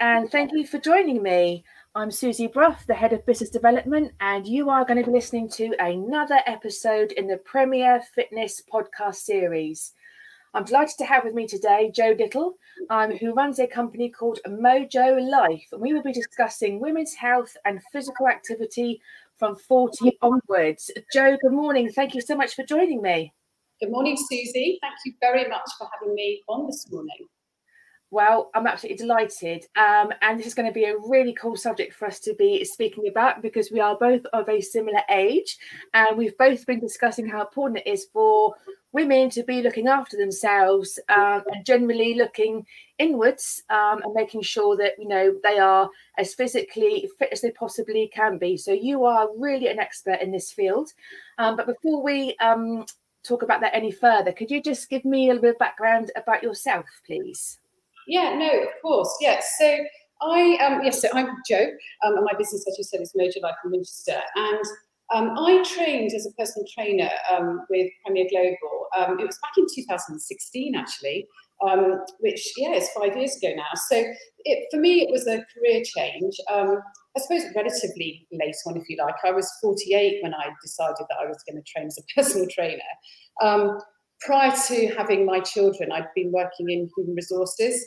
and thank you for joining me. I'm Susie Bruff, the head of business development, and you are going to be listening to another episode in the Premier Fitness podcast series. I'm delighted to have with me today Jo Little, um, who runs a company called Mojo Life, and we will be discussing women's health and physical activity from 40 onwards. Jo, good morning. Thank you so much for joining me. Good morning, Susie. Thank you very much for having me on this morning. Well, I'm absolutely delighted. Um, and this is going to be a really cool subject for us to be speaking about because we are both of a similar age. And we've both been discussing how important it is for women to be looking after themselves um, and generally looking inwards um, and making sure that, you know, they are as physically fit as they possibly can be. So you are really an expert in this field. Um, but before we um, talk about that any further, could you just give me a little bit of background about yourself, please? Yeah, no, of course. Yes. So I um yes, so I'm Jo, um, and my business, as you said, is Mojo Life in Winchester. And um, I trained as a personal trainer um, with Premier Global. Um, it was back in 2016, actually, um, which yeah, is five years ago now. So it, for me, it was a career change. Um, I suppose relatively late on, if you like. I was 48 when I decided that I was going to train as a personal trainer. Um, prior to having my children, I'd been working in human resources.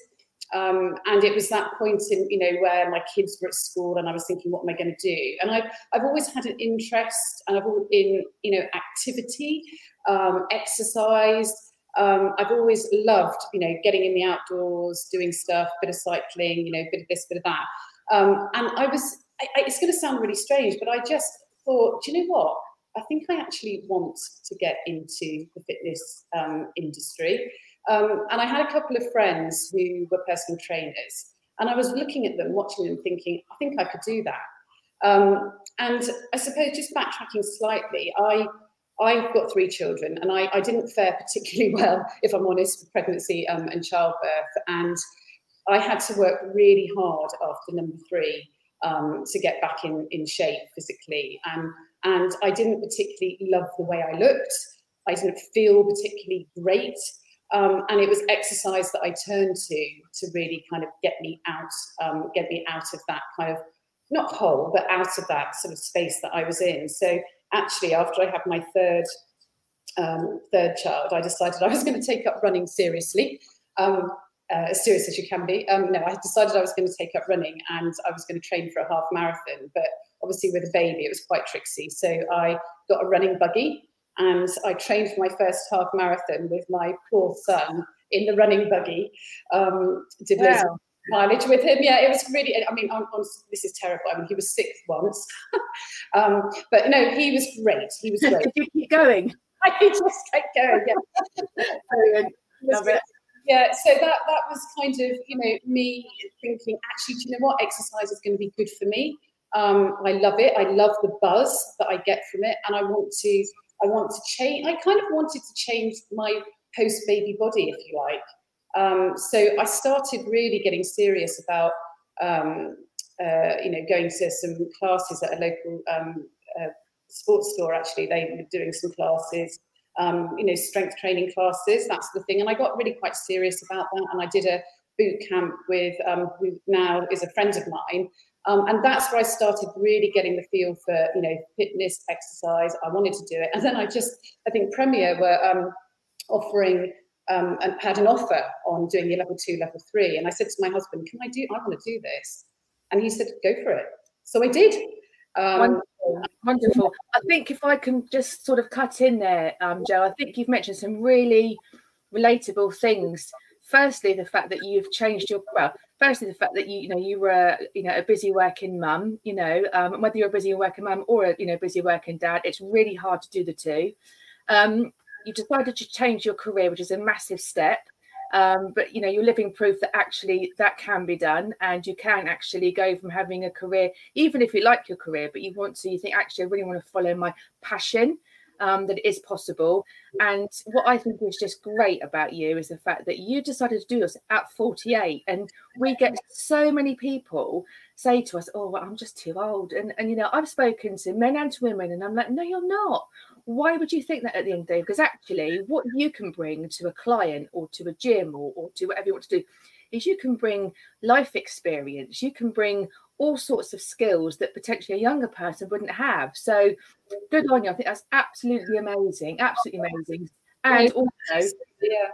Um, and it was that point in, you know, where my kids were at school and I was thinking, what am I going to do? And I've, I've always had an interest and I've always in, you know, activity, um, exercise. Um, I've always loved, you know, getting in the outdoors, doing stuff, bit of cycling, you know, bit of this, bit of that. Um, and I was, I, it's going to sound really strange, but I just thought, do you know what? I think I actually want to get into the fitness um, industry. Um, and I had a couple of friends who were personal trainers, and I was looking at them, watching them, thinking, I think I could do that. Um, and I suppose just backtracking slightly, I I've got three children, and I, I didn't fare particularly well, if I'm honest, with pregnancy um, and childbirth. And I had to work really hard after number three um, to get back in, in shape physically. And, and I didn't particularly love the way I looked. I didn't feel particularly great. Um, and it was exercise that I turned to to really kind of get me out, um, get me out of that kind of not hole, but out of that sort of space that I was in. So actually, after I had my third um, third child, I decided I was going to take up running seriously, um, uh, as serious as you can be. Um, no, I decided I was going to take up running, and I was going to train for a half marathon. But obviously, with a baby, it was quite tricksy. So I got a running buggy and I trained for my first half marathon with my poor son in the running buggy. Um, did wow. mileage with him. Yeah, it was really. I mean, on, on, this is terrible. I mean, he was sick once, um, but no, he was great. He was great. Did you keep going? I just kept going. Yeah. Love it. Yeah, so that that was kind of you know me thinking actually, do you know what? Exercise is going to be good for me. Um, I love it. I love the buzz that I get from it, and I want to I want to change. I kind of wanted to change my post baby body, if you like. Um, so I started really getting serious about, um, uh, you know, going to some classes at a local um, uh, sports store. Actually, they were doing some classes, um, you know, strength training classes. That's the thing. And I got really quite serious about that. And I did a boot camp with um, who now is a friend of mine. Um, and that's where I started really getting the feel for, you know, fitness, exercise. I wanted to do it. And then I just, I think Premier were um, offering um, and had an offer on doing the level two, level three. And I said to my husband, can I do, I want to do this. And he said, go for it. So I did. Um, wonderful. Wonderful. I think if I can just sort of cut in there, um, Jo, I think you've mentioned some really relatable things. Firstly, the fact that you've changed your well, firstly the fact that you you know you were you know a busy working mum you know um, whether you're a busy working mum or a you know busy working dad it's really hard to do the two. Um, you decided to change your career which is a massive step um, but you know you're living proof that actually that can be done and you can actually go from having a career even if you like your career but you want to you think actually i really want to follow my passion um, that it is possible. And what I think is just great about you is the fact that you decided to do this at 48. And we get so many people say to us, Oh, well, I'm just too old. And, and, you know, I've spoken to men and to women, and I'm like, No, you're not. Why would you think that at the end of the day? Because actually, what you can bring to a client or to a gym or, or to whatever you want to do is you can bring life experience, you can bring all sorts of skills that potentially a younger person wouldn't have. So good on you. I think that's absolutely amazing, absolutely amazing. And also, yeah.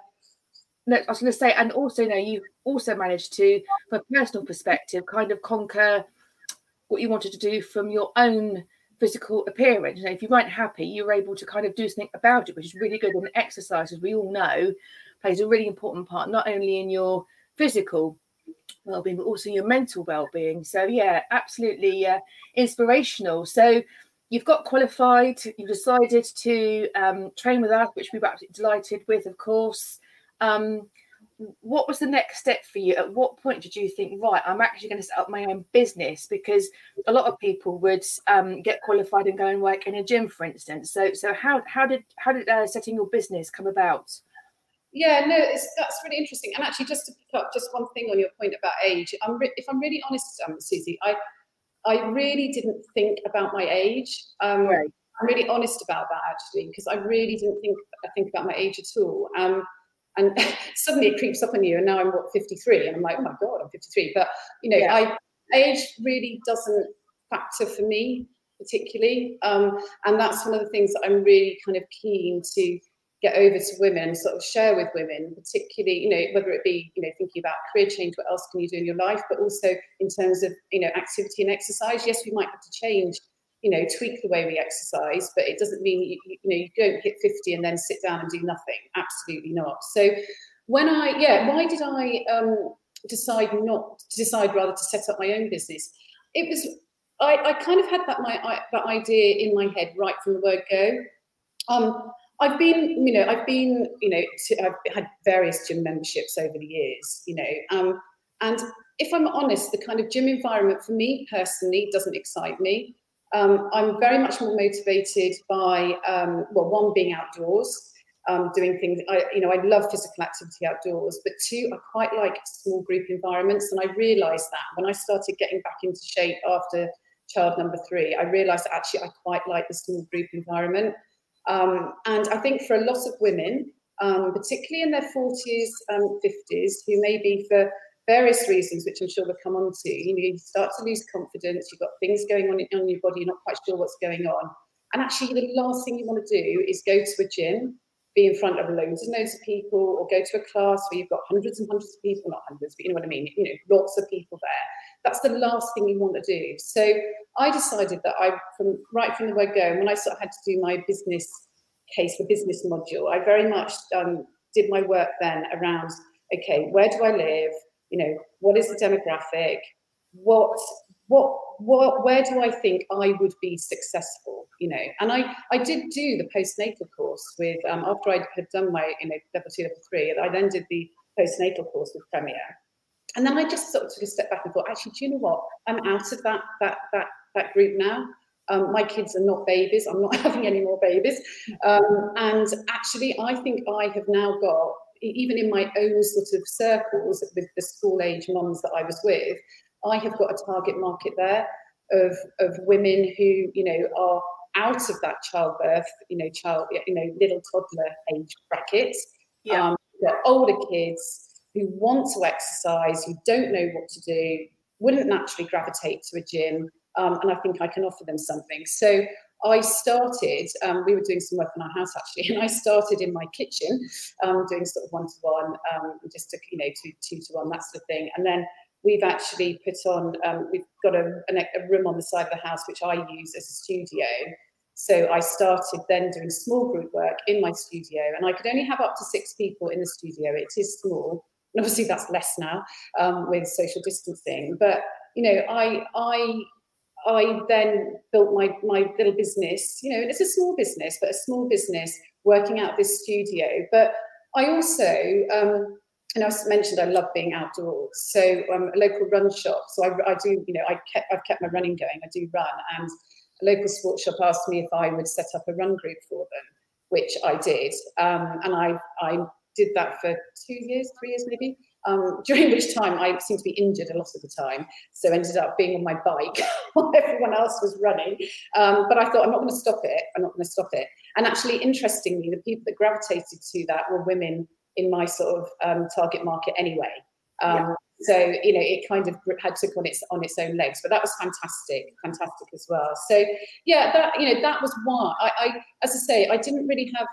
No, I was going to say, and also, you know, you also managed to, from a personal perspective, kind of conquer what you wanted to do from your own physical appearance. You know, if you weren't happy, you were able to kind of do something about it, which is really good. And exercise, as we all know, plays a really important part, not only in your physical well-being, but also your mental well-being. So yeah, absolutely uh, inspirational. So you've got qualified, you've decided to um, train with us, which we're absolutely delighted with, of course. Um, what was the next step for you? At what point did you think, right, I'm actually going to set up my own business? Because a lot of people would um, get qualified and go and work in a gym, for instance. So, so how how did how did uh, setting your business come about? Yeah, no, it's, that's really interesting. And actually, just to pick up just one thing on your point about age, I'm re- if I'm really honest, um, Susie, I I really didn't think about my age. Um, right. I'm really honest about that actually, because I really didn't think I think about my age at all. Um, and suddenly it creeps up on you and now i'm what 53 and i'm like oh my god i'm 53 but you know yeah. i age really doesn't factor for me particularly um, and that's one of the things that i'm really kind of keen to get over to women sort of share with women particularly you know whether it be you know thinking about career change what else can you do in your life but also in terms of you know activity and exercise yes we might have to change you know, tweak the way we exercise, but it doesn't mean you, you know you don't hit 50 and then sit down and do nothing. Absolutely not. So when I yeah, why did I um, decide not to decide rather to set up my own business? It was I, I kind of had that my I, that idea in my head right from the word go. Um, I've been, you know, I've been, you know, to, I've had various gym memberships over the years, you know, um, and if I'm honest, the kind of gym environment for me personally doesn't excite me. Um, I'm very much more motivated by, um, well, one being outdoors, um, doing things. I, you know, I love physical activity outdoors, but two, I quite like small group environments. And I realised that when I started getting back into shape after child number three, I realised that actually I quite like the small group environment. Um, and I think for a lot of women, um, particularly in their 40s and 50s, who maybe for various reasons, which I'm sure we'll come on to. You know, you start to lose confidence, you've got things going on in your body, you're not quite sure what's going on. And actually, the last thing you want to do is go to a gym, be in front of loads and loads of people, or go to a class where you've got hundreds and hundreds of people, not hundreds, but you know what I mean, you know, lots of people there. That's the last thing you want to do. So I decided that I, from right from the word go, when I sort of had to do my business case, the business module, I very much um, did my work then around okay, where do I live? you know, what is the demographic? What what what where do I think I would be successful? You know, and I I did do the postnatal course with um, after I had done my you know level two level three, I then did the postnatal course with Premier. And then I just sort of took a step back and thought, actually, do you know what? I'm out of that that that that group now. Um, my kids are not babies. I'm not having any more babies. Um, and actually, I think I have now got even in my own sort of circles with the school age moms that I was with, I have got a target market there of of women who you know are out of that childbirth, you know, child, you know, little toddler age bracket. Yeah. Um, older kids who want to exercise, who don't know what to do, wouldn't naturally gravitate to a gym, um, and I think I can offer them something. So I started, um, we were doing some work in our house actually, and I started in my kitchen um, doing sort of one to one, just to, you know, two, two to one, that sort of thing. And then we've actually put on, um, we've got a, a, room on the side of the house which I use as a studio. So I started then doing small group work in my studio, and I could only have up to six people in the studio. It is small, and obviously that's less now um, with social distancing. But you know, I I I then built my my little business. You know, it's a small business, but a small business working out this studio. But I also, um, and I mentioned I love being outdoors. So um, a local run shop. So I, I do, you know, I kept I've kept my running going. I do run, and a local sports shop asked me if I would set up a run group for them, which I did, um, and I I did that for two years, three years maybe um, during which time I seemed to be injured a lot of the time. So ended up being on my bike while everyone else was running. Um, but I thought, I'm not going to stop it. I'm not going to stop it. And actually, interestingly, the people that gravitated to that were women in my sort of um, target market anyway. Um, yeah. So you know, it kind of had took on its on its own legs, but that was fantastic, fantastic as well. So yeah, that you know, that was why I, I as I say, I didn't really have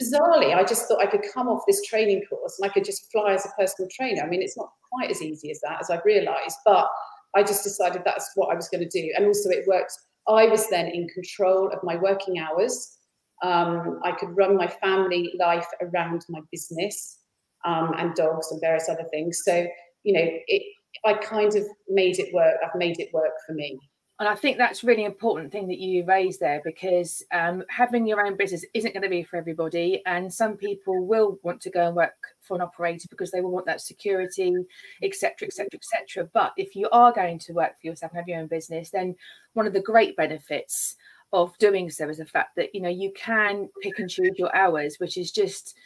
bizarrely, I just thought I could come off this training course and I could just fly as a personal trainer. I mean, it's not quite as easy as that, as I've realised, but I just decided that's what I was going to do. And also, it worked. I was then in control of my working hours. Um, I could run my family life around my business um, and dogs and various other things. So, you know, it, I kind of made it work. I've made it work for me. And I think that's really important thing that you raised there because um, having your own business isn't going to be for everybody. And some people will want to go and work for an operator because they will want that security, etc., etc., etc. But if you are going to work for yourself and have your own business, then one of the great benefits of doing so is the fact that you know you can pick and choose your hours, which is just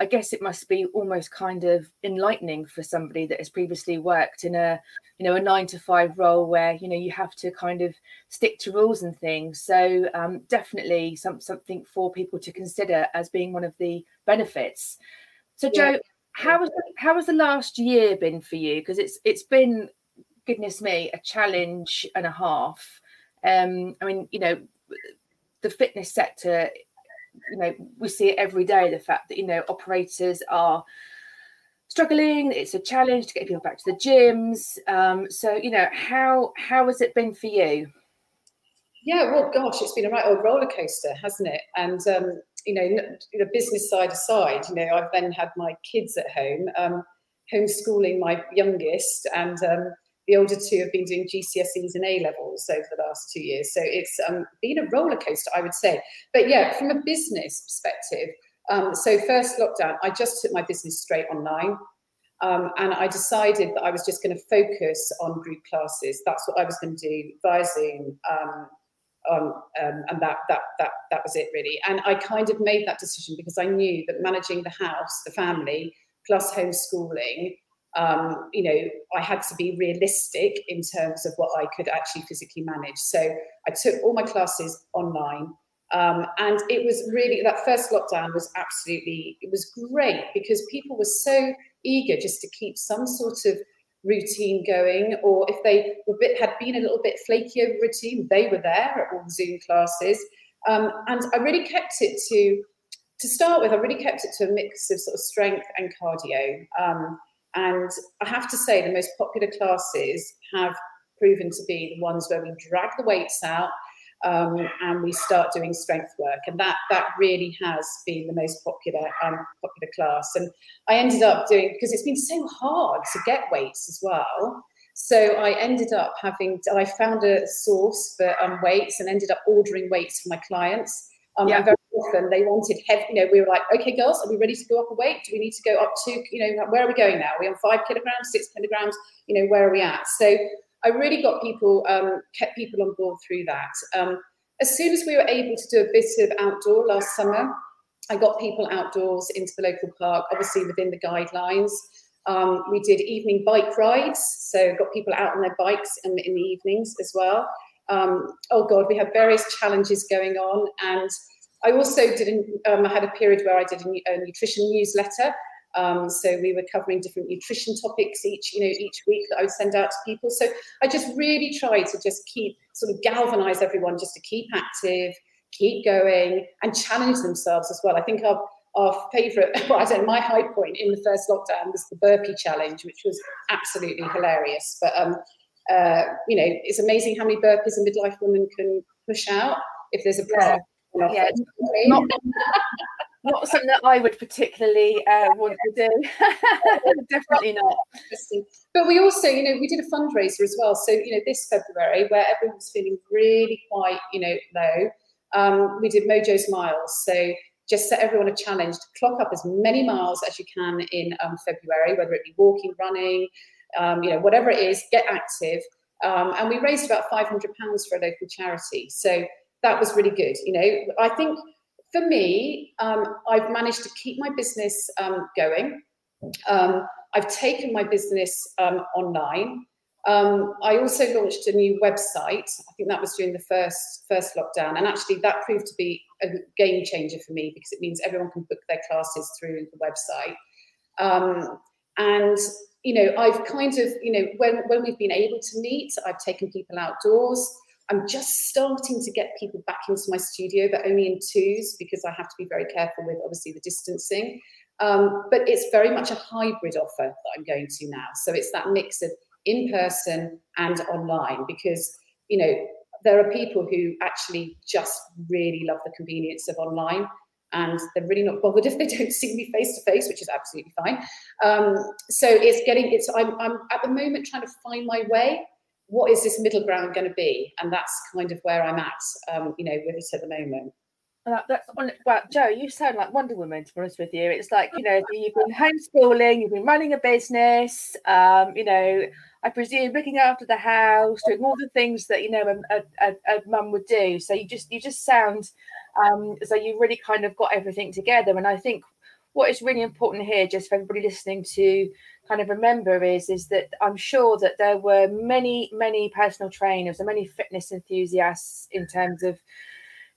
I guess it must be almost kind of enlightening for somebody that has previously worked in a, you know, a nine to five role where you know you have to kind of stick to rules and things. So um, definitely some something for people to consider as being one of the benefits. So yeah. How was how has the last year been for you? Because it's it's been, goodness me, a challenge and a half. Um, I mean, you know, the fitness sector you know we see it every day the fact that you know operators are struggling it's a challenge to get people back to the gyms. Um, so you know how how has it been for you? Yeah well gosh it's been a right old roller coaster hasn't it? And um, you know the business side aside you know i've then had my kids at home um, homeschooling my youngest and um, the older two have been doing GCSEs and A levels over the last two years. So it's um, been a roller coaster, I would say. But yeah, from a business perspective, um, so first lockdown, I just took my business straight online. Um, and I decided that I was just going to focus on group classes. That's what I was going to do via Zoom. Um, um, um, and that that that that was it really. And I kind of made that decision because I knew that managing the house, the family, plus homeschooling um, you know, I had to be realistic in terms of what I could actually physically manage. So I took all my classes online. Um, and it was really that first lockdown was absolutely it was great because people were so eager just to keep some sort of routine going or if they bit, had been a little bit flaky over routine they were there at all the zoom classes um, and i really kept it to to start with i really kept it to a mix of sort of strength and cardio um, and I have to say, the most popular classes have proven to be the ones where we drag the weights out um, and we start doing strength work. And that that really has been the most popular um, popular class. And I ended up doing because it's been so hard to get weights as well. So I ended up having I found a source for um, weights and ended up ordering weights for my clients. Um, yeah. very often they wanted heavy, you know, we were like, okay, girls, are we ready to go up a weight? Do we need to go up to, you know, where are we going now? Are we on five kilograms, six kilograms? You know, where are we at? So I really got people, um, kept people on board through that. Um, as soon as we were able to do a bit of outdoor last summer, I got people outdoors into the local park, obviously within the guidelines. Um, we did evening bike rides, so got people out on their bikes in, in the evenings as well. Um, oh God, we had various challenges going on, and I also did. Um, I had a period where I did a, a nutrition newsletter. Um, so we were covering different nutrition topics each, you know, each week that I would send out to people. So I just really tried to just keep sort of galvanize everyone just to keep active, keep going, and challenge themselves as well. I think our our favourite, well, I don't know, my high point in the first lockdown was the burpee challenge, which was absolutely hilarious. But um, uh, you know, it's amazing how many burpees a midlife woman can push out if there's a problem. Yeah. Not, not something that I would particularly uh, want to do. Definitely not. But we also, you know, we did a fundraiser as well. So, you know, this February, where everyone was feeling really quite, you know, low, um, we did Mojo's Miles. So just set everyone a challenge to clock up as many miles as you can in um, February, whether it be walking, running, um, you know, whatever it is, get active. Um, and we raised about £500 for a local charity. So that was really good. You know, I think for me, um, I've managed to keep my business um, going. Um, I've taken my business um, online. I also launched a new website. I think that was during the first first lockdown, and actually that proved to be a game changer for me because it means everyone can book their classes through the website. Um, And you know, I've kind of, you know, when when we've been able to meet, I've taken people outdoors. I'm just starting to get people back into my studio, but only in twos because I have to be very careful with obviously the distancing. Um, but it's very much a hybrid offer that I'm going to now. So it's that mix of in person and online because, you know, there are people who actually just really love the convenience of online and they're really not bothered if they don't see me face to face, which is absolutely fine. Um, so it's getting, it's, I'm, I'm at the moment trying to find my way. What is this middle ground going to be? And that's kind of where I'm at, um, you know, with it at the moment. That, that's well, Jo. You sound like Wonder Woman. To be honest with you, it's like you know you've been homeschooling, you've been running a business. Um, you know, I presume looking after the house, doing all the things that you know a, a, a mum would do. So you just you just sound um, so you really kind of got everything together. And I think what is really important here, just for everybody listening to kind of remember, is is that I'm sure that there were many many personal trainers and many fitness enthusiasts in terms of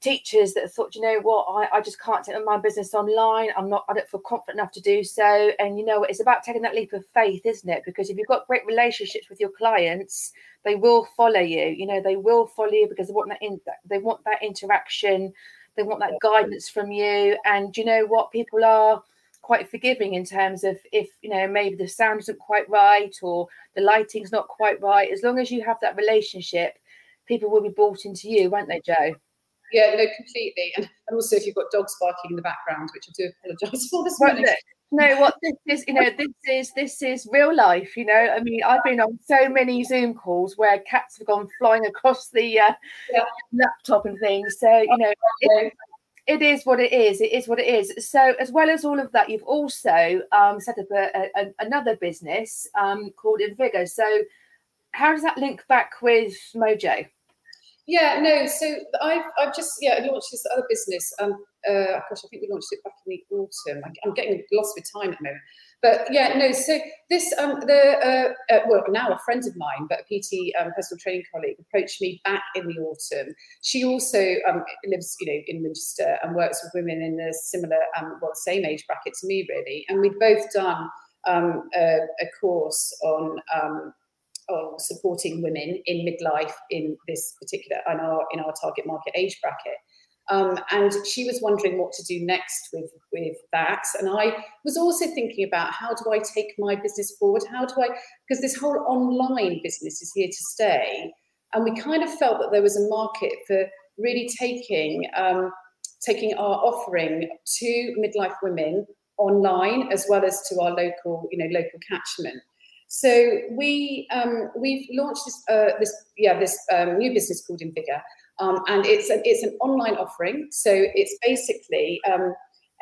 teachers that thought, you know what, I, I just can't take my business online. I'm not, I don't feel confident enough to do so. And you know, it's about taking that leap of faith, isn't it? Because if you've got great relationships with your clients, they will follow you. You know, they will follow you because they want that in, they want that interaction, they want that guidance from you. And you know what, people are quite forgiving in terms of if you know maybe the sound isn't quite right or the lighting's not quite right. As long as you have that relationship, people will be bought into you, won't they, Jo? Yeah, no, completely. And, and also if you've got dogs barking in the background, which I do apologise for this morning. No, what this is, you know, this is this is real life. You know, I mean, I've been on so many Zoom calls where cats have gone flying across the uh, yeah. laptop and things. So you know, it, it is what it is. It is what it is. So as well as all of that, you've also um, set up a, a, another business um, called Invigor. So how does that link back with Mojo? Yeah, no. So I've I've just yeah launched this other business. Um, uh, gosh, I think we launched it back in the autumn. I, am getting lost with time at the moment. But yeah, no. So this um the uh, uh, well now a friend of mine, but a PT um, personal training colleague approached me back in the autumn. She also um lives you know in Winchester and works with women in a similar um well same age bracket to me really, and we've both done um a, a course on um of supporting women in midlife in this particular in our in our target market age bracket. Um, and she was wondering what to do next with with that. And I was also thinking about how do I take my business forward? How do I because this whole online business is here to stay, and we kind of felt that there was a market for really taking um, taking our offering to midlife women online as well as to our local you know local catchment so we um, we've launched this uh, this yeah this um, new business called Invigor, um, and it's a, it's an online offering. So it's basically um,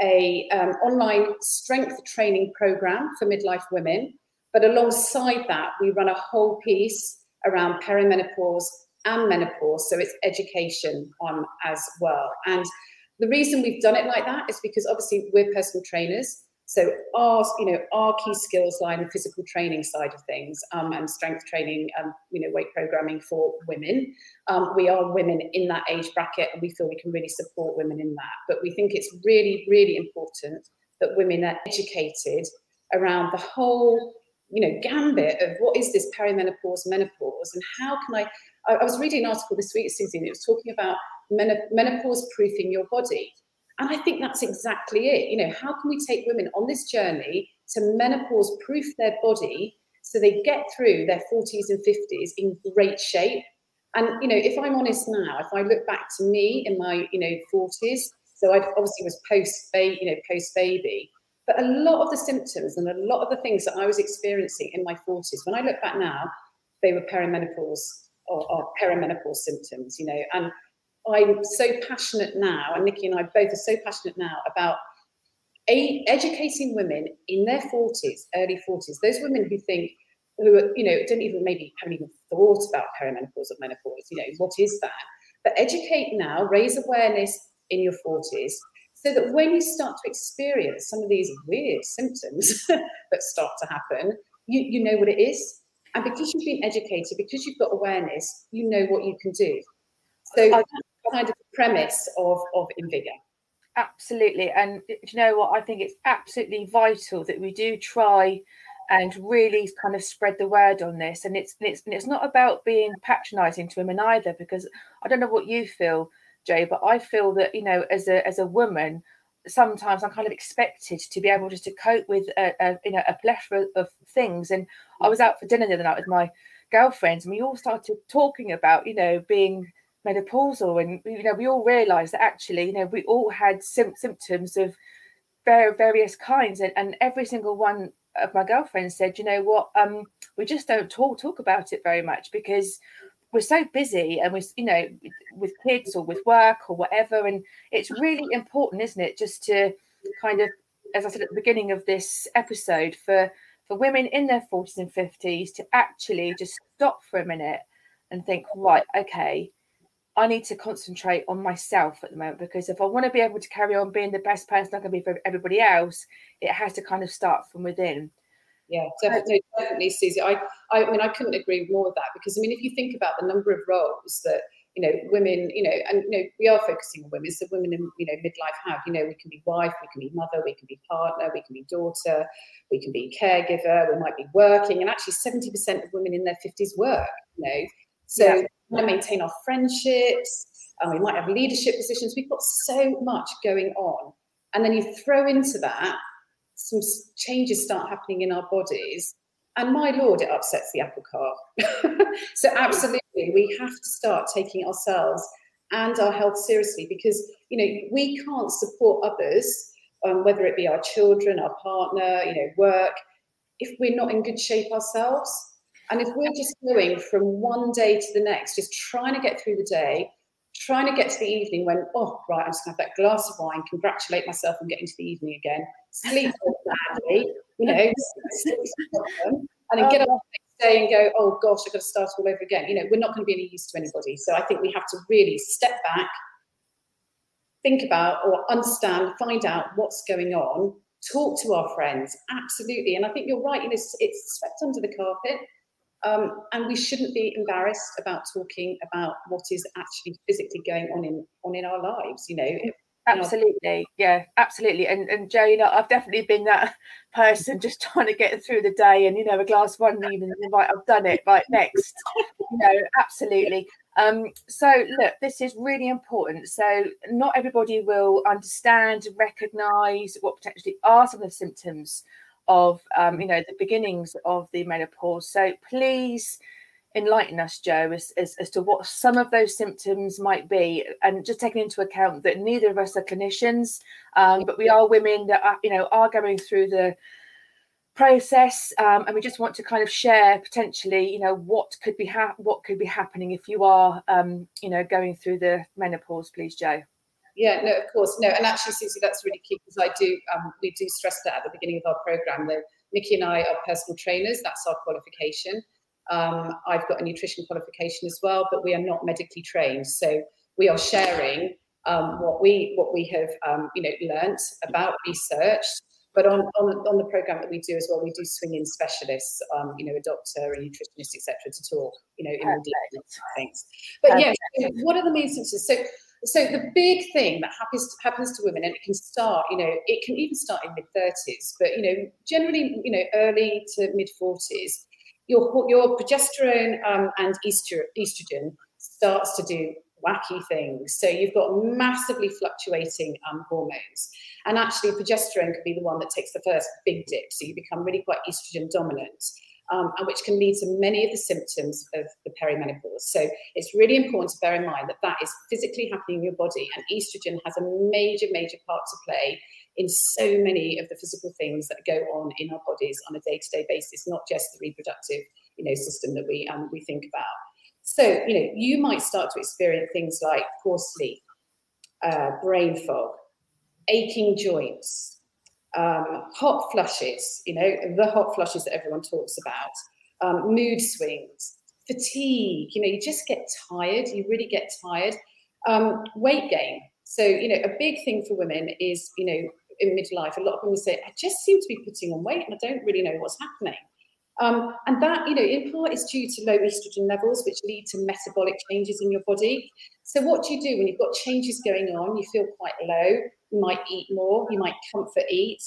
a um, online strength training program for midlife women. But alongside that, we run a whole piece around perimenopause and menopause. So it's education on as well. And the reason we've done it like that is because obviously we're personal trainers. So our, you know, our key skills lie in the physical training side of things um, and strength training, and you know, weight programming for women. Um, we are women in that age bracket, and we feel we can really support women in that. But we think it's really, really important that women are educated around the whole, you know, gambit of what is this perimenopause, menopause, and how can I? I, I was reading an article this week, Susie, and it was talking about menopause proofing your body. And I think that's exactly it. You know, how can we take women on this journey to menopause proof their body so they get through their 40s and 50s in great shape? And, you know, if I'm honest now, if I look back to me in my, you know, 40s, so I obviously was post baby, you know, post baby, but a lot of the symptoms and a lot of the things that I was experiencing in my 40s, when I look back now, they were perimenopause or, or perimenopause symptoms, you know, and I'm so passionate now, and Nikki and I both are so passionate now about a, educating women in their 40s, early 40s, those women who think, who are, you know, don't even maybe haven't even thought about perimenopause or menopause, you know, what is that? But educate now, raise awareness in your 40s so that when you start to experience some of these weird symptoms that start to happen, you, you know what it is. And because you've been educated, because you've got awareness, you know what you can do. So kind of premise of, of Invigor. Absolutely. And you know what? I think it's absolutely vital that we do try and really kind of spread the word on this. And it's it's and it's not about being patronising to women either, because I don't know what you feel, Jay, but I feel that you know, as a as a woman, sometimes I'm kind of expected to be able just to cope with a, a you know a plethora of things. And I was out for dinner the other night with my girlfriends, and we all started talking about you know being menopausal, and you know we all realised that actually you know we all had sim- symptoms of various kinds, and, and every single one of my girlfriends said, you know what, um, we just don't talk talk about it very much because we're so busy and we you know with kids or with work or whatever and it's really important isn't it just to kind of as i said at the beginning of this episode for for women in their 40s and 50s to actually just stop for a minute and think right okay i need to concentrate on myself at the moment because if i want to be able to carry on being the best person i can be for everybody else it has to kind of start from within yeah, definitely, definitely, Susie. I, I mean, I couldn't agree more with that because I mean, if you think about the number of roles that you know women, you know, and you know, we are focusing on women. So women in you know midlife have, you know, we can be wife, we can be mother, we can be partner, we can be daughter, we can be caregiver, we might be working, and actually, seventy percent of women in their fifties work. You know, so yeah. Want to maintain our friendships. And we might have leadership positions. We've got so much going on, and then you throw into that some changes start happening in our bodies. And my lord, it upsets the apple cart. so absolutely, we have to start taking ourselves and our health seriously because you know we can't support others, um, whether it be our children, our partner, you know, work, if we're not in good shape ourselves. And if we're just going from one day to the next, just trying to get through the day, trying to get to the evening when, oh, right, I'm just going to have that glass of wine, congratulate myself on getting to the evening again, sleep badly, you know, and then get up the next day and go, oh gosh, I've got to start all over again. You know, we're not going to be any use to anybody. So I think we have to really step back, think about or understand, find out what's going on, talk to our friends, absolutely. And I think you're right, you know, it's, it's swept under the carpet um, and we shouldn't be embarrassed about talking about what is actually physically going on in on in our lives. You know, absolutely, yeah, absolutely. And and know, I've definitely been that person just trying to get through the day, and you know, a glass of wine evening, right, I've done it. Right, next, you know, absolutely. Um, so look, this is really important. So not everybody will understand, recognise what potentially are some of the symptoms of um, you know the beginnings of the menopause. So please enlighten us, Jo, as, as, as, to what some of those symptoms might be, and just taking into account that neither of us are clinicians, um, but we are women that are, you know are going through the process, um, and we just want to kind of share potentially, you know, what could be ha- what could be happening if you are, um, you know, going through the menopause. Please, Jo. Yeah, no, of course, no, and actually, Susie, that's really key because I do. Um, we do stress that at the beginning of our program. That Nikki and I are personal trainers. That's our qualification. Um, I've got a nutrition qualification as well, but we are not medically trained. So we are sharing um, what we what we have um, you know learnt about research. But on, on, on the program that we do as well, we do swing in specialists, um, you know, a doctor, a nutritionist, etc., to talk, you know, in more detail things. But yeah, what are the main symptoms? So so the big thing that happens happens to women, and it can start, you know, it can even start in mid thirties, but you know, generally, you know, early to mid forties, your your progesterone um, and estrogen starts to do wacky things. So you've got massively fluctuating um, hormones, and actually, progesterone could be the one that takes the first big dip. So you become really quite estrogen dominant um, and which can lead to many of the symptoms of the perimenopause. So it's really important to bear in mind that that is physically happening in your body, and estrogen has a major, major part to play in so many of the physical things that go on in our bodies on a day-to-day basis, not just the reproductive, you know, system that we um, we think about. So you know, you might start to experience things like poor sleep, uh, brain fog, aching joints, um, hot flushes, you know, the hot flushes that everyone talks about, um, mood swings, fatigue, you know, you just get tired, you really get tired. Um, weight gain. So, you know, a big thing for women is, you know, in midlife, a lot of women say, I just seem to be putting on weight and I don't really know what's happening. Um, and that, you know, in part is due to low estrogen levels, which lead to metabolic changes in your body. So, what do you do when you've got changes going on? You feel quite low, you might eat more, you might comfort eat.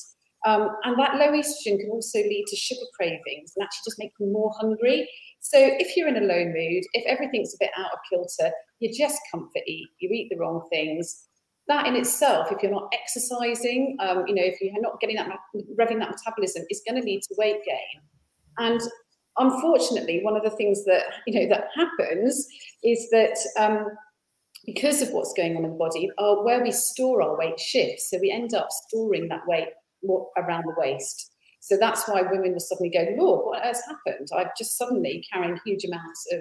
Um, and that low estrogen can also lead to sugar cravings and actually just make you more hungry. So if you're in a low mood, if everything's a bit out of kilter, you just comfort eat, you eat the wrong things. That in itself, if you're not exercising, um, you know, if you're not getting that revving that metabolism, is going to lead to weight gain. And unfortunately, one of the things that you know that happens is that um, because of what's going on in the body, where we store our weight shifts. So we end up storing that weight more around the waist. So that's why women will suddenly go, Lord, what has happened? I'm just suddenly carrying huge amounts of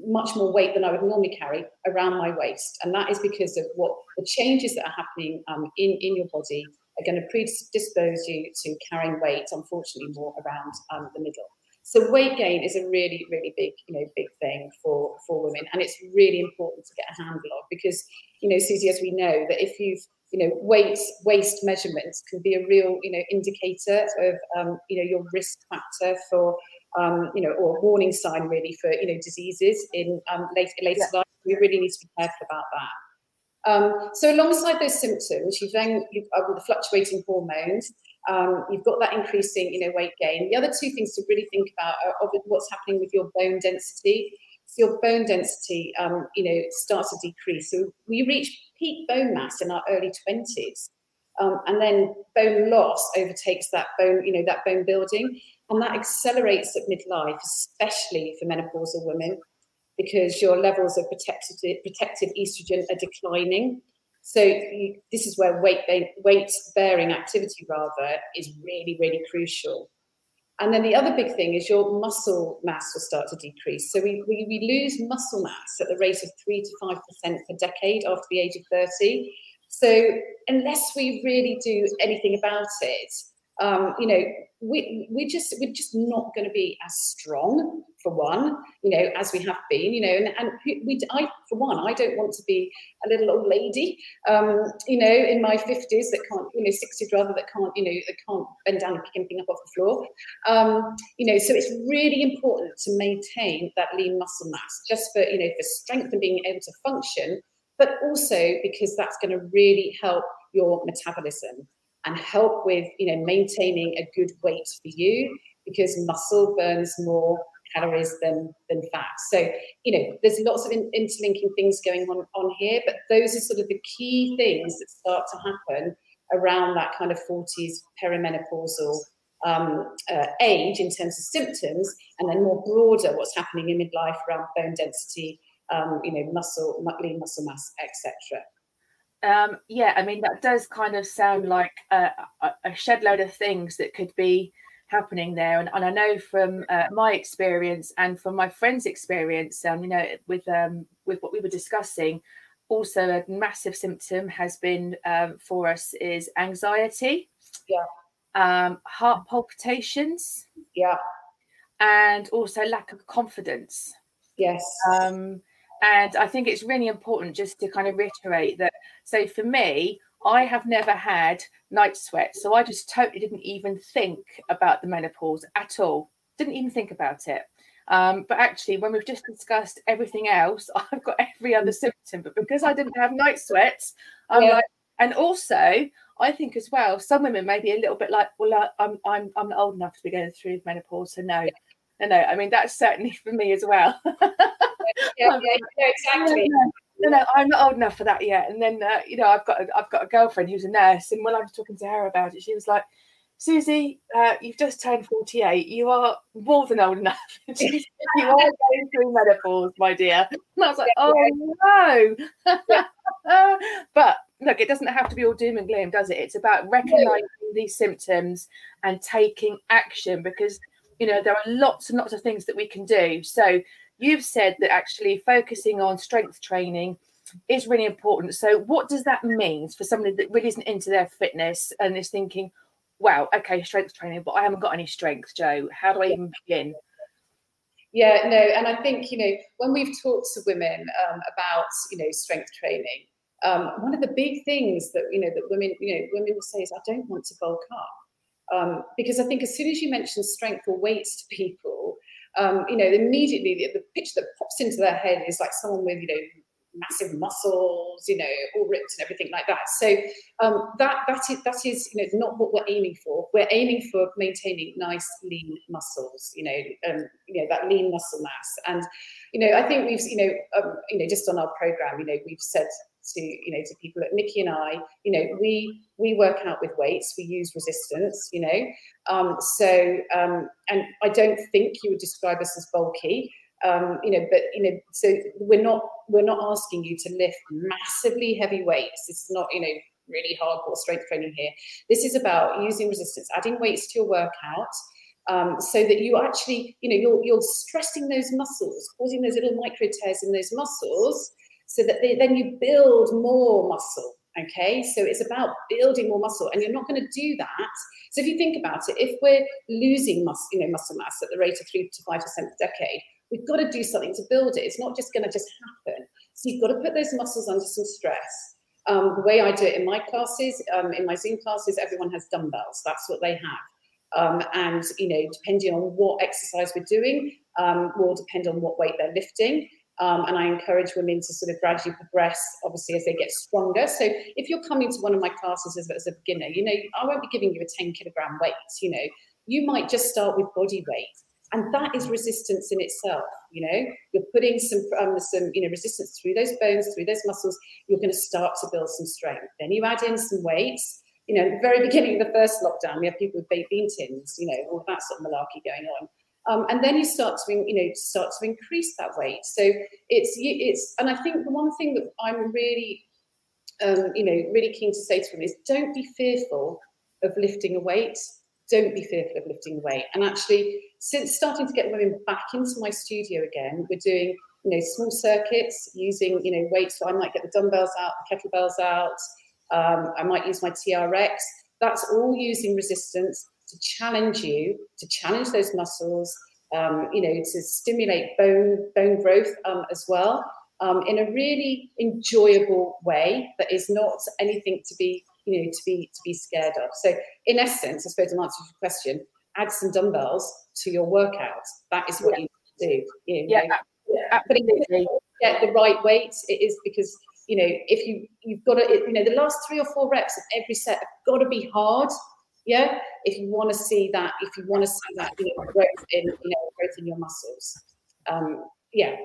much more weight than I would normally carry around my waist. And that is because of what the changes that are happening um, in, in your body are going to predispose you to carrying weight, unfortunately, more around um, the middle. So weight gain is a really, really big, you know, big thing for for women, and it's really important to get a handle of because, you know, Susie, as we know, that if you've you know, weight waist measurements can be a real, you know, indicator of, um, you know, your risk factor for, um, you know, or a warning sign really for, you know, diseases in um, later, later yeah. life. We really need to be careful about that. Um, so alongside those symptoms, you've then you've uh, the fluctuating hormones. Um, you've got that increasing, you know, weight gain. The other two things to really think about are what's happening with your bone density. So your bone density, um, you know, starts to decrease. So we reach peak bone mass in our early 20s. Um, and then bone loss overtakes that bone, you know, that bone building, and that accelerates at midlife, especially for menopausal women, because your levels of protective, protective estrogen are declining. So you, this is where weight weight bearing activity rather is really really crucial. And then the other big thing is your muscle mass will start to decrease. So we, we, we lose muscle mass at the rate of 3 to 5% per decade after the age of 30. So unless we really do anything about it, um, you know, we we just we're just not going to be as strong for one, you know, as we have been, you know, and, and we I for one I don't want to be a little old lady, um, you know, in my fifties that can't, you know, sixties rather that can't, you know, that can't bend down and pick anything up off the floor, um, you know, so it's really important to maintain that lean muscle mass just for you know for strength and being able to function, but also because that's going to really help your metabolism and help with you know maintaining a good weight for you because muscle burns more calories than than fat. So you know there's lots of in, interlinking things going on on here but those are sort of the key things that start to happen around that kind of 40s perimenopausal um, uh, age in terms of symptoms and then more broader what's happening in midlife around bone density um, you know muscle lean muscle mass etc um, yeah, I mean that does kind of sound like a, a, shed load of things that could be happening there, and, and I know from uh, my experience and from my friends' experience, um, you know, with um, with what we were discussing, also a massive symptom has been um, for us is anxiety, yeah, um, heart palpitations, yeah, and also lack of confidence. Yes. Um, and I think it's really important just to kind of reiterate that. So for me, I have never had night sweats. So I just totally didn't even think about the menopause at all. Didn't even think about it. Um, but actually, when we've just discussed everything else, I've got every other symptom. But because I didn't have night sweats, I'm yeah. like, and also, I think as well, some women may be a little bit like, well, I'm I'm I'm not old enough to be going through menopause, so no, no, no. I mean, that's certainly for me as well. yeah, yeah, exactly. No, no, I'm not old enough for that yet. And then, uh, you know, I've got a, I've got a girlfriend who's a nurse, and when I was talking to her about it, she was like, "Susie, uh, you've just turned 48. You are more than old enough. you are going through menopause, my dear." And I was like, "Oh no!" but look, it doesn't have to be all doom and gloom, does it? It's about recognizing these symptoms and taking action because you know there are lots and lots of things that we can do. So you've said that actually focusing on strength training is really important. So, what does that mean for somebody that really isn't into their fitness and is thinking, wow, okay, strength training, but I haven't got any strength, Jo? How do I even begin? Yeah, no, and I think, you know, when we've talked to women um, about, you know, strength training, um, one of the big things that, you know, that women, you know, women will say is, I don't want to bulk up. Um, because I think as soon as you mention strength or weights to people, um, you know, immediately the, the picture that pops into their head is like someone with, you know, massive muscles, you know, all ripped and everything like that. So um, that that is that is you know not what we're aiming for. We're aiming for maintaining nice lean muscles, you know, um, you know that lean muscle mass. And you know, I think we've you know um, you know just on our program, you know, we've said to you know to people at Nikki and I, you know, we we work out with weights, we use resistance, you know. Um, so um, and I don't think you would describe us as bulky. Um, you know, but you know, so we're not we're not asking you to lift massively heavy weights. Is not you know really hardcore strength training here. This is about using resistance, adding weights to your workout. Um, so that you actually, you know, you're, you're stressing those muscles, causing those little micro tears in those muscles, so that they, then you build more muscle. Okay, so it's about building more muscle, and you're not going to do that. So if you think about it, if we're losing muscle, you know, muscle mass at the rate of three to five percent per decade, we've got to do something to build it. It's not just going to just happen. So you've got to put those muscles under some stress. Um, the way I do it in my classes, um, in my Zoom classes, everyone has dumbbells. That's what they have. Um, and you know, depending on what exercise we're doing, um, will depend on what weight they're lifting. Um, and I encourage women to sort of gradually progress, obviously, as they get stronger. So if you're coming to one of my classes as, as a beginner, you know, I won't be giving you a 10 kilogram weight. You know, you might just start with body weight, and that is resistance in itself. You know, you're putting some um, some you know resistance through those bones, through those muscles. You're going to start to build some strength. Then you add in some weights. You know, the very beginning of the first lockdown, we had people with bean tins. You know, all that sort of malarkey going on um, and then you start to, you know, start to increase that weight. So it's, it's, and I think the one thing that I'm really, um, you know, really keen to say to them is don't be fearful of lifting a weight. Don't be fearful of lifting weight. And actually, since starting to get women back into my studio again, we're doing, you know, small circuits using, you know, weights. So I might get the dumbbells out, the kettlebells out. Um, I might use my TRX. That's all using resistance to challenge you, to challenge those muscles, um, you know, to stimulate bone bone growth um, as well, um, in a really enjoyable way that is not anything to be, you know, to be to be scared of. So, in essence, I suppose, in answer to your question, add some dumbbells to your workout. That is what yeah. you do. You know, yeah, absolutely. Get the right weight. It is because you know if you you've got to you know the last three or four reps of every set have got to be hard yeah, if you want to see that, if you want to see that you know, growth in you know growth in your muscles, um, yeah.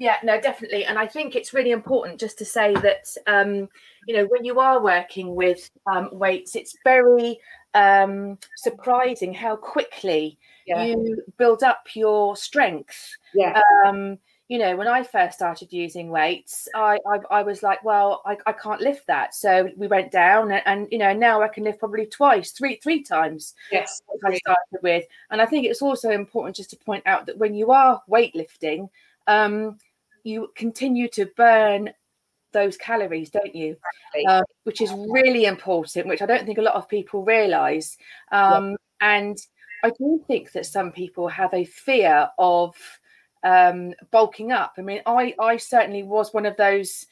Yeah, no, definitely. And I think it's really important just to say that, um, you know, when you are working with um, weights, it's very um, surprising how quickly yeah. you build up your strength. Yeah. Um, you know, when I first started using weights, I I, I was like, well, I, I can't lift that. So we went down, and, and, you know, now I can lift probably twice, three three times. Yes, I started with, and I think it's also important just to point out that when you are weightlifting, um, you continue to burn those calories, don't you? Uh, which is really important, which I don't think a lot of people realise. Um, yeah. And I do think that some people have a fear of um, bulking up. I mean, I I certainly was one of those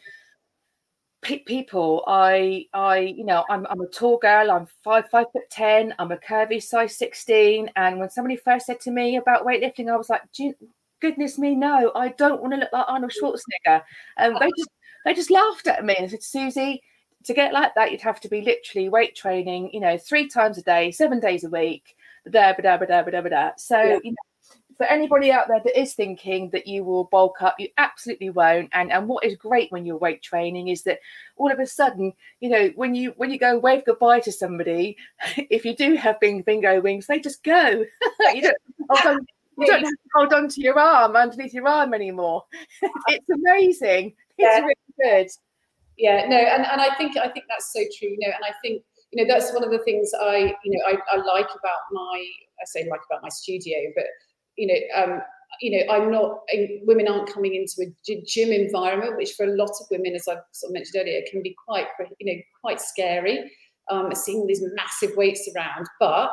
people. I I you know I'm I'm a tall girl. I'm five five foot ten. I'm a curvy size sixteen. And when somebody first said to me about weightlifting, I was like, goodness me, no, I don't want to look like Arnold Schwarzenegger. And they just they just laughed at me and said, Susie. To get like that, you'd have to be literally weight training, you know, three times a day, seven days a week. Da, da, da, da, da, da, da. So, yeah. you know, for anybody out there that is thinking that you will bulk up, you absolutely won't. And and what is great when you're weight training is that all of a sudden, you know, when you when you go wave goodbye to somebody, if you do have bing, bingo wings, they just go. you don't hold on, you don't have to hold on to your arm underneath your arm anymore. it's amazing. It's yeah. really good. Yeah, no, and, and I think I think that's so true, you know, and I think you know that's one of the things I you know I, I like about my I say like about my studio, but you know, um, you know, I'm not. Women aren't coming into a gym environment, which for a lot of women, as I've sort of mentioned earlier, can be quite, you know, quite scary. Um, seeing these massive weights around, but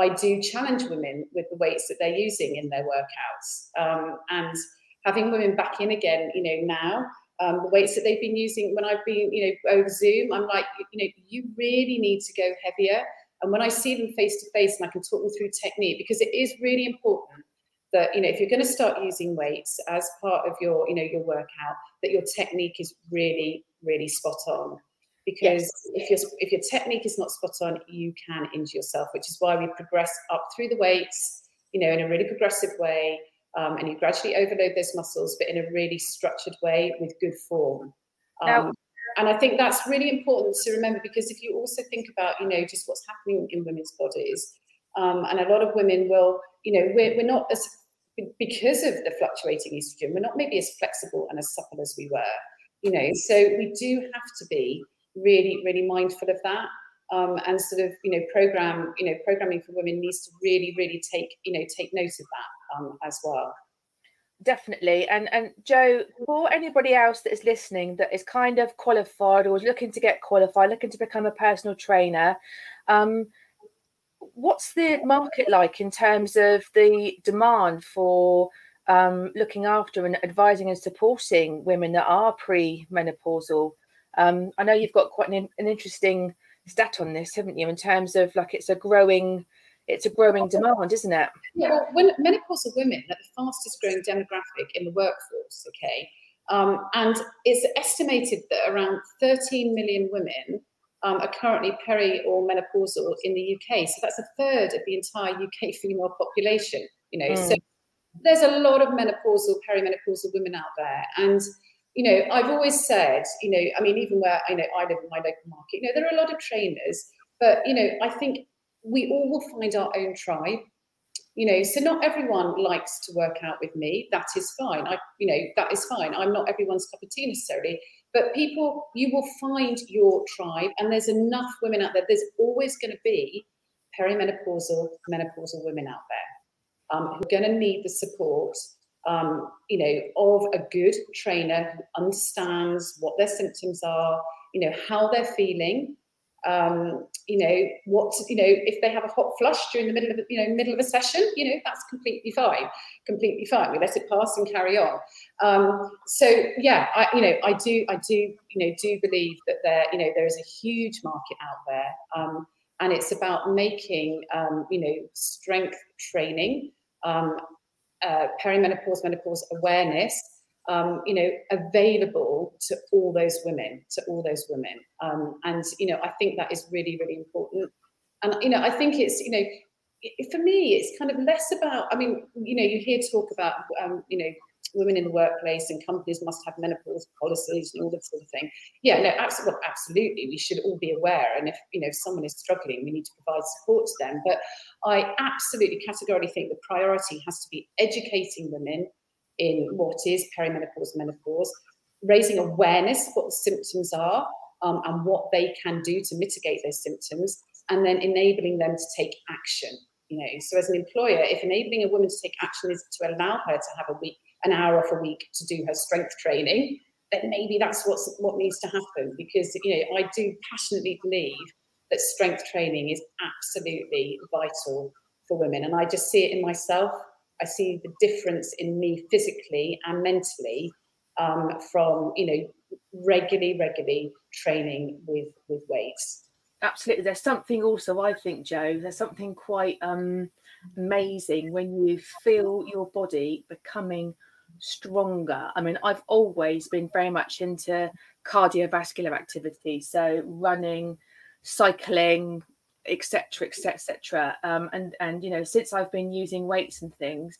I do challenge women with the weights that they're using in their workouts, um, and having women back in again, you know, now um, the weights that they've been using when I've been, you know, over Zoom, I'm like, you know, you really need to go heavier. And when I see them face to face and I can talk them through technique, because it is really important that you know if you're going to start using weights as part of your you know your workout that your technique is really really spot on because yes. if your if your technique is not spot on you can injure yourself which is why we progress up through the weights you know in a really progressive way um, and you gradually overload those muscles but in a really structured way with good form um, now, and I think that's really important to remember because if you also think about, you know, just what's happening in women's bodies, um, and a lot of women will, you know, we're, we're not as, because of the fluctuating estrogen, we're not maybe as flexible and as supple as we were, you know, so we do have to be really, really mindful of that. Um, and sort of, you know, program, you know, programming for women needs to really, really take, you know, take note of that um, as well. Definitely. And and Jo for anybody else that is listening that is kind of qualified or is looking to get qualified looking to become a personal trainer um what's the market like in terms of the demand for um, looking after and advising and supporting women that are pre-menopausal um, i know you've got quite an, an interesting stat on this haven't you in terms of like it's a growing it's a growing demand, isn't it? Yeah, well, when menopausal women are the fastest growing demographic in the workforce, okay? Um, and it's estimated that around 13 million women um, are currently peri or menopausal in the UK. So that's a third of the entire UK female population, you know. Mm. So there's a lot of menopausal, perimenopausal women out there. And, you know, I've always said, you know, I mean, even where, you know, I live in my local market, you know, there are a lot of trainers, but, you know, I think we all will find our own tribe you know so not everyone likes to work out with me that is fine i you know that is fine i'm not everyone's cup of tea necessarily but people you will find your tribe and there's enough women out there. There's always going to be perimenopausal menopausal women out there um, who are going to need the support um, you know of a good trainer who understands what their symptoms are you know how they're feeling um, you know what you know if they have a hot flush during the middle of you know middle of a session you know that's completely fine completely fine we let it pass and carry on. Um, so yeah i you know i do i do you know do believe that there you know there is a huge market out there um, and it's about making um, you know strength training um, uh, perimenopause menopause awareness um, you know, available to all those women, to all those women. Um, and, you know, I think that is really, really important. And, you know, I think it's, you know, for me, it's kind of less about, I mean, you know, you hear talk about, um, you know, women in the workplace and companies must have menopause policies and all that sort of thing. Yeah, no, absolutely, well, absolutely. We should all be aware. And if, you know, if someone is struggling, we need to provide support to them. But I absolutely categorically think the priority has to be educating women in what is perimenopause, and menopause, raising awareness of what the symptoms are um, and what they can do to mitigate those symptoms, and then enabling them to take action. You know, so as an employer, if enabling a woman to take action is to allow her to have a week, an hour off a week to do her strength training, then maybe that's what's what needs to happen. Because you know, I do passionately believe that strength training is absolutely vital for women, and I just see it in myself. I see the difference in me physically and mentally um, from you know regularly, regularly training with with weights. Absolutely, there's something also I think, Jo. There's something quite um, amazing when you feel your body becoming stronger. I mean, I've always been very much into cardiovascular activity, so running, cycling, etc etc etc um and and you know since i've been using weights and things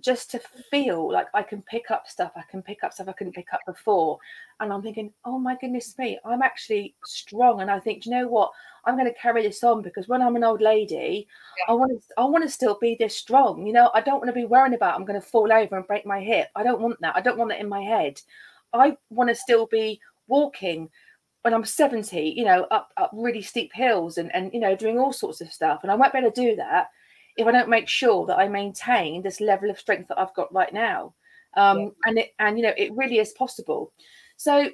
just to feel like i can pick up stuff i can pick up stuff i couldn't pick up before. And i'm thinking oh my goodness me i'm actually strong. And i think you know what? I'm going to carry this on because when i'm an old lady yeah. i want to i want to still be this strong you know? I don't want to be worrying about i'm going to fall over and break my hip. I don't want that. I don't want that in my head. I want to still be walking when I'm 70, you know, up up really steep hills and and you know doing all sorts of stuff. And I won't be able to do that if I don't make sure that I maintain this level of strength that I've got right now. Um, yeah. and it and you know it really is possible. So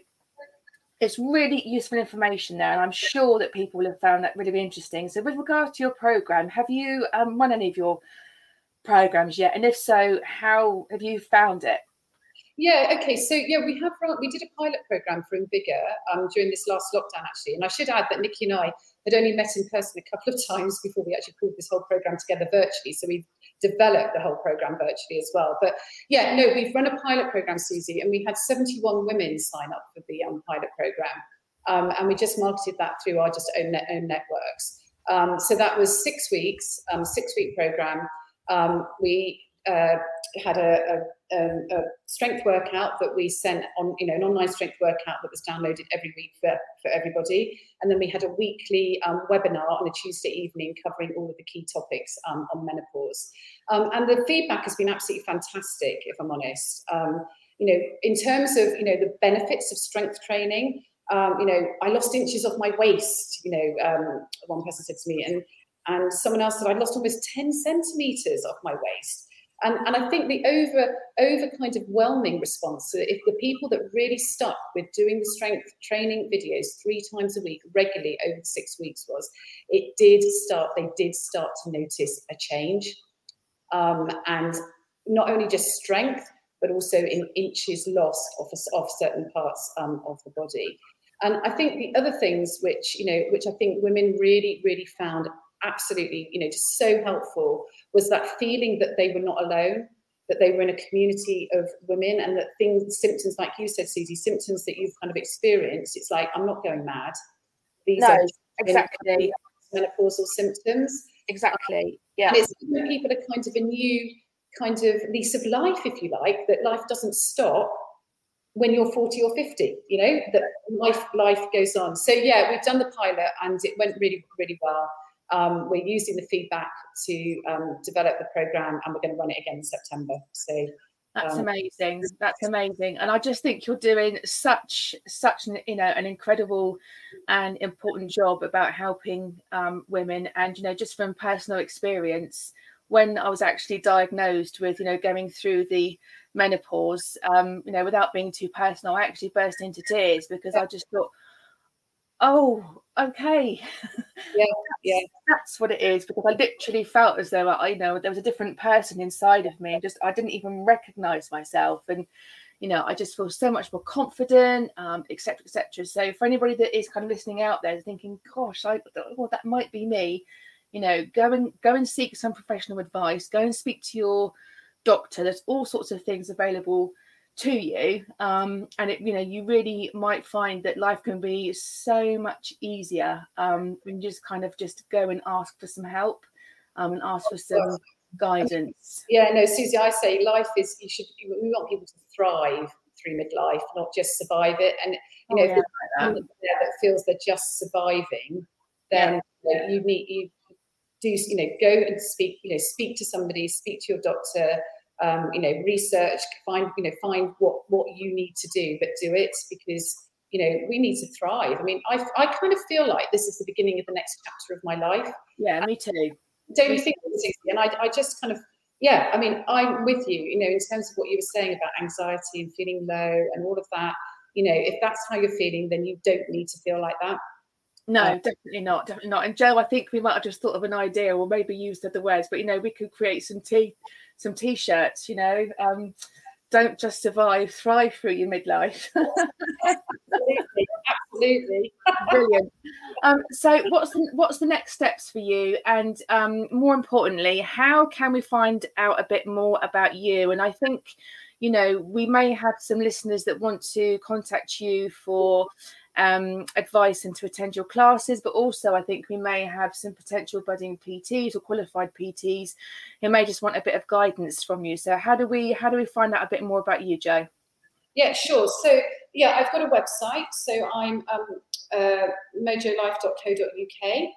it's really useful information there, and I'm sure that people will have found that really interesting. So, with regard to your program, have you um, run any of your programs yet? And if so, how have you found it? Yeah, okay. So yeah, we have run, we did a pilot program for Invigor um, during this last lockdown actually, and I should add that Nikki and I had only met in person a couple of times before we actually pulled this whole program together virtually. So we developed the whole program virtually as well. But yeah, no, we've run a pilot program, Susie, and we had 71 women sign up for the um, pilot program. Um, and we just marketed that through our just own, net, own networks. Um, so that was six weeks, um, six week program. Um, we uh, had a, a, a, strength workout that we sent on, you know, an online strength workout that was downloaded every week for, for everybody. And then we had a weekly um, webinar on a Tuesday evening covering all of the key topics um, on menopause. Um, and the feedback has been absolutely fantastic, if I'm honest. Um, you know, in terms of, you know, the benefits of strength training, um, you know, I lost inches off my waist, you know, um, one person said to me, and, and someone else said I'd lost almost 10 centimeters off my waist. And, and I think the over over kind of whelming response, so if the people that really stuck with doing the strength training videos three times a week regularly over six weeks was, it did start, they did start to notice a change. Um, and not only just strength, but also in inches lost off, off certain parts um, of the body. And I think the other things which, you know, which I think women really, really found absolutely, you know, just so helpful was that feeling that they were not alone, that they were in a community of women and that things, symptoms like you said, Susie, symptoms that you've kind of experienced, it's like, I'm not going mad. These no, are exactly menopausal symptoms. Exactly. Um, yeah. And it's giving people a kind of a new kind of lease of life, if you like, that life doesn't stop when you're 40 or 50 you know that life life goes on so yeah we've done the pilot and it went really really well um, we're using the feedback to um, develop the program and we're going to run it again in September. So that's um, amazing. That's amazing. And I just think you're doing such such an you know an incredible and important job about helping um, women. And you know, just from personal experience, when I was actually diagnosed with you know going through the menopause, um, you know, without being too personal, I actually burst into tears because I just thought, oh, okay. Yeah, yeah. That's what it is because I literally felt as though I you know there was a different person inside of me and just I didn't even recognize myself and you know I just feel so much more confident, um, etc. etc. So for anybody that is kind of listening out there thinking, gosh, I well, that might be me, you know, go and go and seek some professional advice, go and speak to your doctor. There's all sorts of things available to you um, and it you know you really might find that life can be so much easier um, when you just kind of just go and ask for some help um, and ask for some guidance yeah no susie i say life is you should we want people to thrive through midlife not just survive it and you know oh, yeah, if like that. that feels they're just surviving then yeah. you, know, you need you do you know go and speak you know speak to somebody speak to your doctor um, you know, research, find, you know, find what what you need to do, but do it because you know we need to thrive. I mean, I I kind of feel like this is the beginning of the next chapter of my life. Yeah, me too. Don't you think, And I I just kind of yeah, I mean, I'm with you. You know, in terms of what you were saying about anxiety and feeling low and all of that. You know, if that's how you're feeling, then you don't need to feel like that. No, definitely not. Definitely not. And Jo, I think we might have just thought of an idea, or maybe used other words, but you know, we could create some tea, some t-shirts. You know, um, don't just survive, thrive through your midlife. absolutely, absolutely, brilliant. Um, so, what's the, what's the next steps for you? And um, more importantly, how can we find out a bit more about you? And I think, you know, we may have some listeners that want to contact you for um, advice and to attend your classes, but also I think we may have some potential budding PTs or qualified PTs who may just want a bit of guidance from you. So how do we how do we find out a bit more about you, Jo? Yeah, sure. So yeah, I've got a website. So I'm um, uh, mojolife.co.uk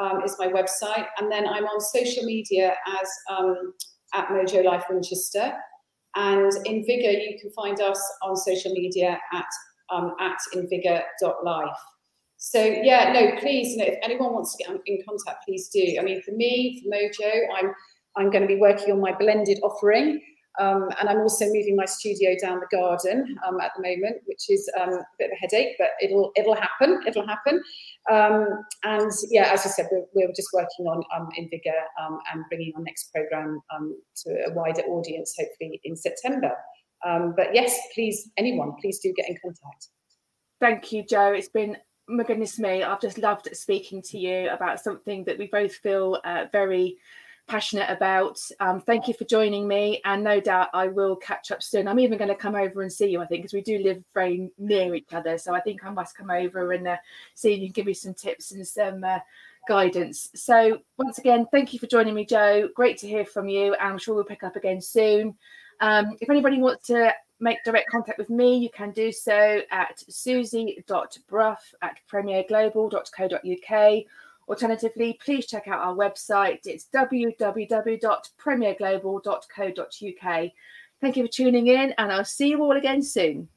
um, is my website, and then I'm on social media as um, at Mojo Life Winchester. And Invigor, you can find us on social media at um, at invigor.life. So yeah, no, please, you know, if anyone wants to get in contact, please do. I mean, for me, for Mojo, I'm I'm going to be working on my blended offering, um, and I'm also moving my studio down the garden um, at the moment, which is um, a bit of a headache, but it'll it'll happen. It'll happen. Um, and yeah, as I said, we're, we're just working on um, Invigor um, and bringing our next program to a wider audience, hopefully in September. Um, but yes, please, anyone, please do get in contact. Thank you, Jo. It's been my goodness me, I've just loved speaking to you about something that we both feel uh, very passionate about. Um, thank you for joining me, and no doubt I will catch up soon. I'm even going to come over and see you, I think, because we do live very near each other. So I think I must come over and uh, see you and give me some tips and some uh, guidance. So once again, thank you for joining me, Jo. Great to hear from you, and I'm sure we'll pick up again soon. Um, if anybody wants to make direct contact with me, you can do so at susie.brough at premierglobal.co.uk Alternatively, please check out our website. It's www.premierglobal.co.uk. Thank you for tuning in, and I'll see you all again soon.